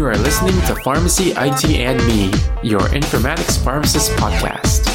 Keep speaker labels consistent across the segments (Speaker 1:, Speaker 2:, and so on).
Speaker 1: You are listening to Pharmacy IT and Me, your informatics pharmacist podcast.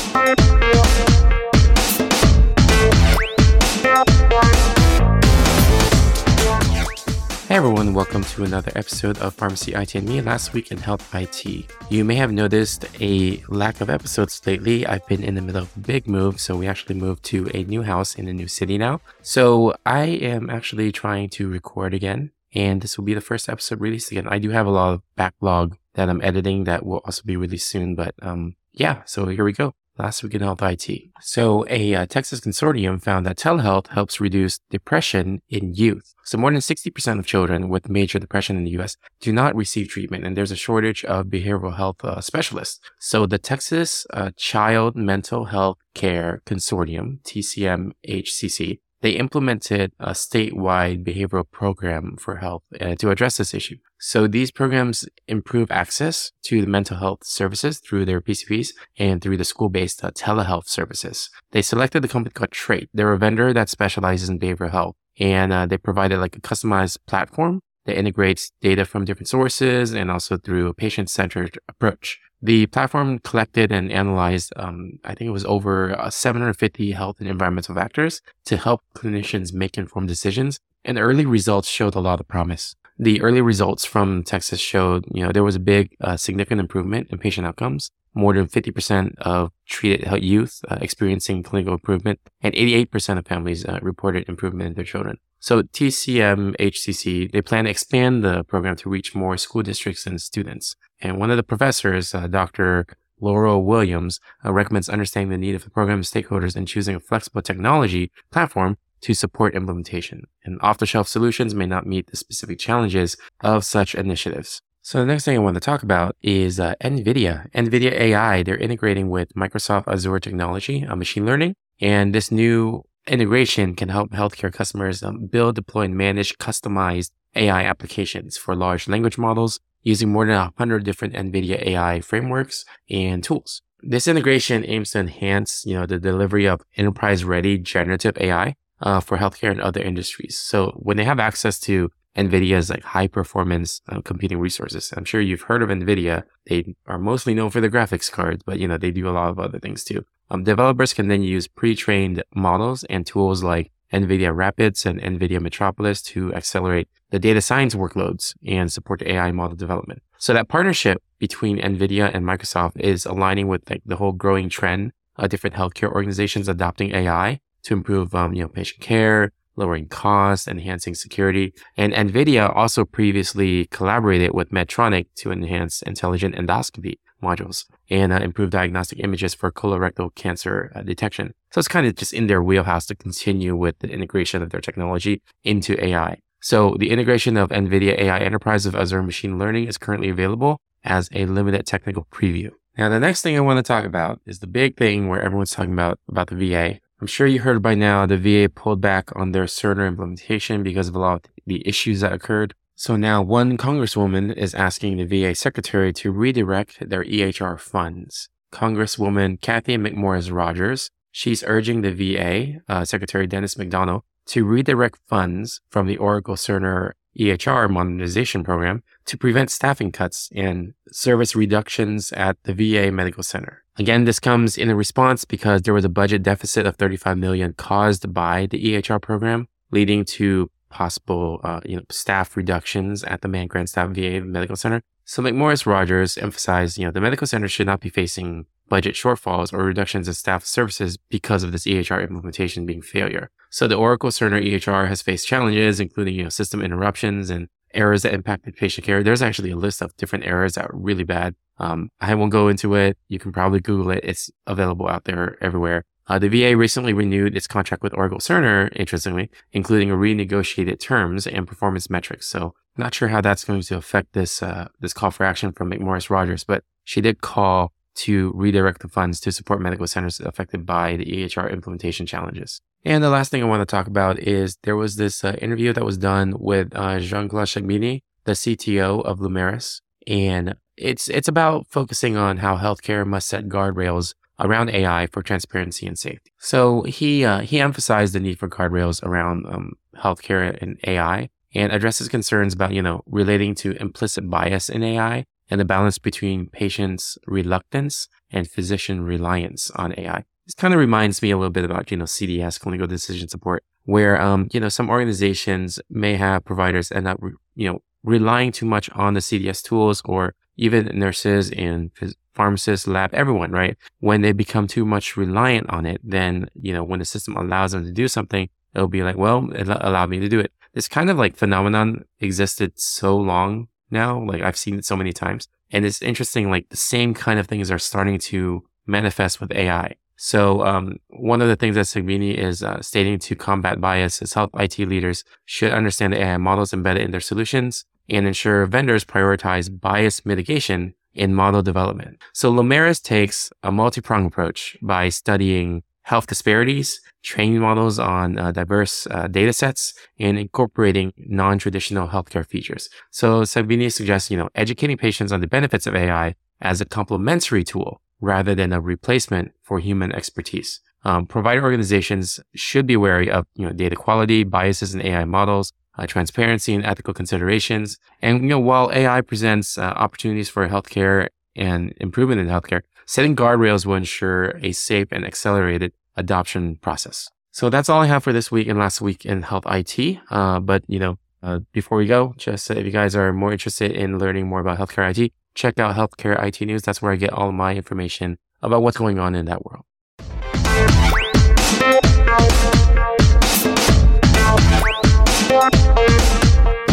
Speaker 1: Hey everyone, welcome to another episode of Pharmacy IT and Me Last Week in Health IT. You may have noticed a lack of episodes lately. I've been in the middle of a big move, so we actually moved to a new house in a new city now. So I am actually trying to record again, and this will be the first episode released again. I do have a lot of backlog that I'm editing that will also be released soon, but um, yeah, so here we go last week in health IT. So a uh, Texas consortium found that telehealth helps reduce depression in youth. So more than 60% of children with major depression in the US do not receive treatment and there's a shortage of behavioral health uh, specialists. So the Texas uh, Child Mental Health Care Consortium, TCMHCC, they implemented a statewide behavioral program for health uh, to address this issue. So these programs improve access to the mental health services through their PCPs and through the school-based uh, telehealth services. They selected the company called Trayt. They're a vendor that specializes in behavioral health and uh, they provided like a customized platform that integrates data from different sources and also through a patient-centered approach. The platform collected and analyzed, um, I think it was over uh, 750 health and environmental factors to help clinicians make informed decisions. And the early results showed a lot of promise. The early results from Texas showed, you know, there was a big, uh, significant improvement in patient outcomes. More than 50% of treated youth uh, experiencing clinical improvement, and 88% of families uh, reported improvement in their children. So TCM HCC, they plan to expand the program to reach more school districts and students. And one of the professors, uh, Dr. Laurel Williams, uh, recommends understanding the need of the program stakeholders and choosing a flexible technology platform to support implementation. And off-the-shelf solutions may not meet the specific challenges of such initiatives. So the next thing I want to talk about is uh, NVIDIA. NVIDIA AI, they're integrating with Microsoft Azure technology, uh, machine learning. And this new integration can help healthcare customers um, build, deploy, and manage customized AI applications for large language models using more than 100 different NVIDIA AI frameworks and tools. This integration aims to enhance, you know, the delivery of enterprise-ready generative AI uh, for healthcare and other industries. So when they have access to NVIDIA's like high performance uh, computing resources, I'm sure you've heard of NVIDIA. They are mostly known for the graphics cards, but you know, they do a lot of other things too. Um, developers can then use pre-trained models and tools like NVIDIA Rapids and NVIDIA Metropolis to accelerate the data science workloads and support AI model development. So that partnership between NVIDIA and Microsoft is aligning with like the whole growing trend of different healthcare organizations adopting AI to improve, um, you know, patient care, lowering costs, enhancing security. And NVIDIA also previously collaborated with Medtronic to enhance intelligent endoscopy modules and uh, improve diagnostic images for colorectal cancer uh, detection. So it's kind of just in their wheelhouse to continue with the integration of their technology into AI. So the integration of NVIDIA AI Enterprise of Azure Machine Learning is currently available as a limited technical preview. Now, the next thing I want to talk about is the big thing where everyone's talking about, about the VA. I'm sure you heard by now the VA pulled back on their Cerner implementation because of a lot of the issues that occurred. So now one congresswoman is asking the VA secretary to redirect their EHR funds. Congresswoman Kathy McMorris Rodgers, she's urging the VA, uh, Secretary Dennis McDonough, to redirect funds from the Oracle Cerner EHR modernization program to prevent staffing cuts and service reductions at the VA Medical Center. Again, this comes in a response because there was a budget deficit of 35 million caused by the EHR program, leading to possible uh, you know, staff reductions at the Mann-Grandstaff VA Medical Center. So McMorris Rodgers emphasized, you know, the medical center should not be facing budget shortfalls or reductions in staff services because of this EHR implementation being failure. So the Oracle Cerner EHR has faced challenges, including, you know, system interruptions and errors that impacted patient care. There's actually a list of different errors that are really bad. Um, I won't go into it. You can probably Google it. It's available out there everywhere. Uh, the VA recently renewed its contract with Oracle Cerner, interestingly, including renegotiated terms and performance metrics. So not sure how that's going to affect this, uh, this call for action from McMorris Rodgers, but she did call to redirect the funds to support medical centers affected by the EHR implementation challenges. And the last thing I want to talk about is there was this uh, interview that was done with uh, Jean-Claude Saghbini, the CTO of Lumeris. And it's, it's about focusing on how healthcare must set guardrails around AI for transparency and safety. So he uh, he emphasized the need for guardrails around um, healthcare and AI, and addresses concerns about, you know, relating to implicit bias in AI and the balance between patients' reluctance and physician reliance on AI. This kind of reminds me a little bit about, you know, CDS, clinical decision support, where, um, you know, some organizations may have providers end up, you know, relying too much on the CDS tools or even nurses and pharmacists, lab, everyone, right? When they become too much reliant on it, then, you know, when the system allows them to do something, it'll be like, well, it allowed me to do it. This kind of like phenomenon existed so long now. Like I've seen it so many times. And it's interesting, like the same kind of things are starting to manifest with AI. So um, one of the things that Saghbini is uh, stating to combat bias is health IT leaders should understand the AI models embedded in their solutions and ensure vendors prioritize bias mitigation in model development. So Lumeris takes a multi-pronged approach by studying health disparities, training models on uh, diverse uh, data sets, and incorporating non-traditional healthcare features. So Saghbini suggests, you know, educating patients on the benefits of AI as a complementary tool rather than a replacement for human expertise. Um, provider organizations should be wary of, you know, data quality, biases in AI models, uh, transparency and ethical considerations. And, you know, while AI presents uh, opportunities for healthcare and improvement in healthcare, setting guardrails will ensure a safe and accelerated adoption process. So that's all I have for this week and last week in health IT. Uh, but, you know, uh, before we go, just if you guys are more interested in learning more about healthcare IT, check out Healthcare IT News. That's where I get all my information about what's going on in that world.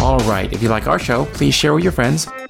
Speaker 1: All right. If you like our show, please share with your friends